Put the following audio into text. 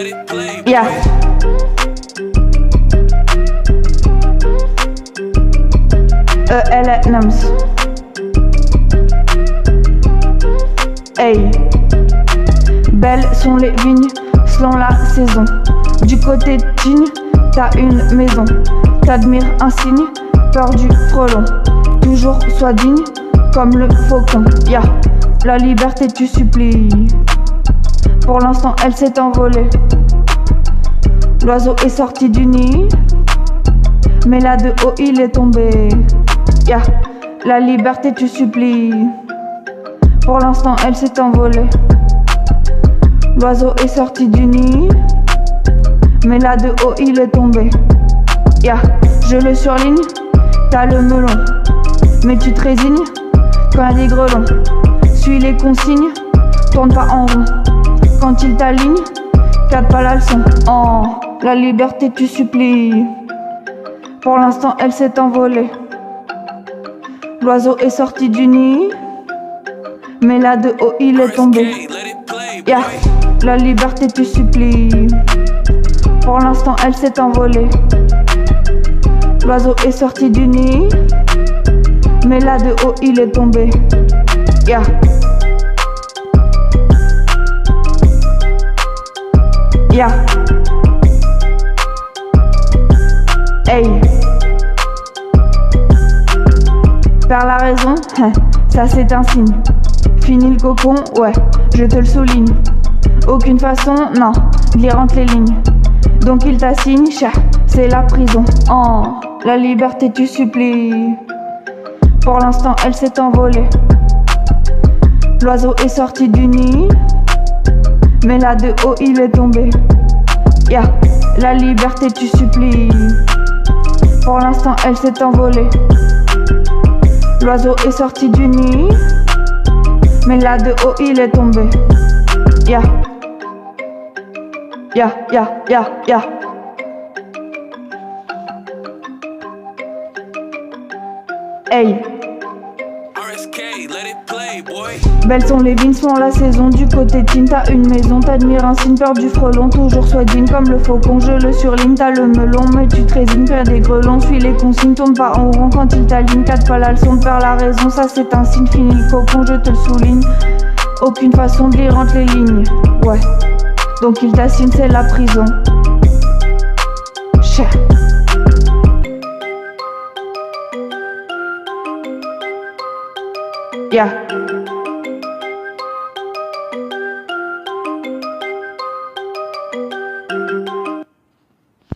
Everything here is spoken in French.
Yeah. EL uh, Nams. Hey. Belles sont les vignes, selon la saison. Du côté digne, t'as une maison. T'admires un signe, peur du frelon. Toujours sois digne, comme le faucon. Ya, la liberté tu supplies. Pour l'instant, elle s'est envolée. L'oiseau est sorti du nid. Mais là de haut, il est tombé. Ya, la liberté tu supplies. Pour l'instant, elle s'est envolée. L'oiseau est sorti du nid. Mais là de haut, il est tombé. Ya, je le surligne. T'as le melon. Mais tu te résignes quand il y grelons. Suis les consignes, tourne pas en rond. Quand il t'aligne, cadre pas la leçon. Oh, la liberté tu supplies. Pour l'instant, elle s'est envolée. L'oiseau est sorti du nid. Mais là de haut, il est tombé. Yeah, la liberté tu supplies. Pour l'instant, elle s'est envolée. L'oiseau est sorti du nid. Mais là de haut, il est tombé. Yeah. Yeah. Hey. Par la raison, ça c'est un signe. Fini le cocon, ouais, je te le souligne. Aucune façon, non, il rentre les lignes. Donc il t'assigne, chat, c'est la prison. Oh, la liberté tu supplies. Pour l'instant, elle s'est envolée. L'oiseau est sorti du nid. Mais là de haut, il est tombé. Ya, la liberté tu supplies. Pour l'instant, elle s'est envolée. L'oiseau est sorti du nid. Mais là de haut, il est tombé. Ya. Ya, ya, ya, ya. Hey. Belles sont les vignes, sont la saison du côté team. T'as une maison, t'admires un signe, peur du frelon. Toujours sois digne comme le faucon, je le surligne. T'as le melon, mais tu te résignes, faire des grelons. Suis les consignes, tourne pas en rond quand il t'aligne. Quatre pas la leçon de faire la raison, ça c'est un signe. Fini cocon, je te le souligne. Aucune façon de lire entre les lignes. Ouais, donc il t'assigne, c'est la prison. Yeah.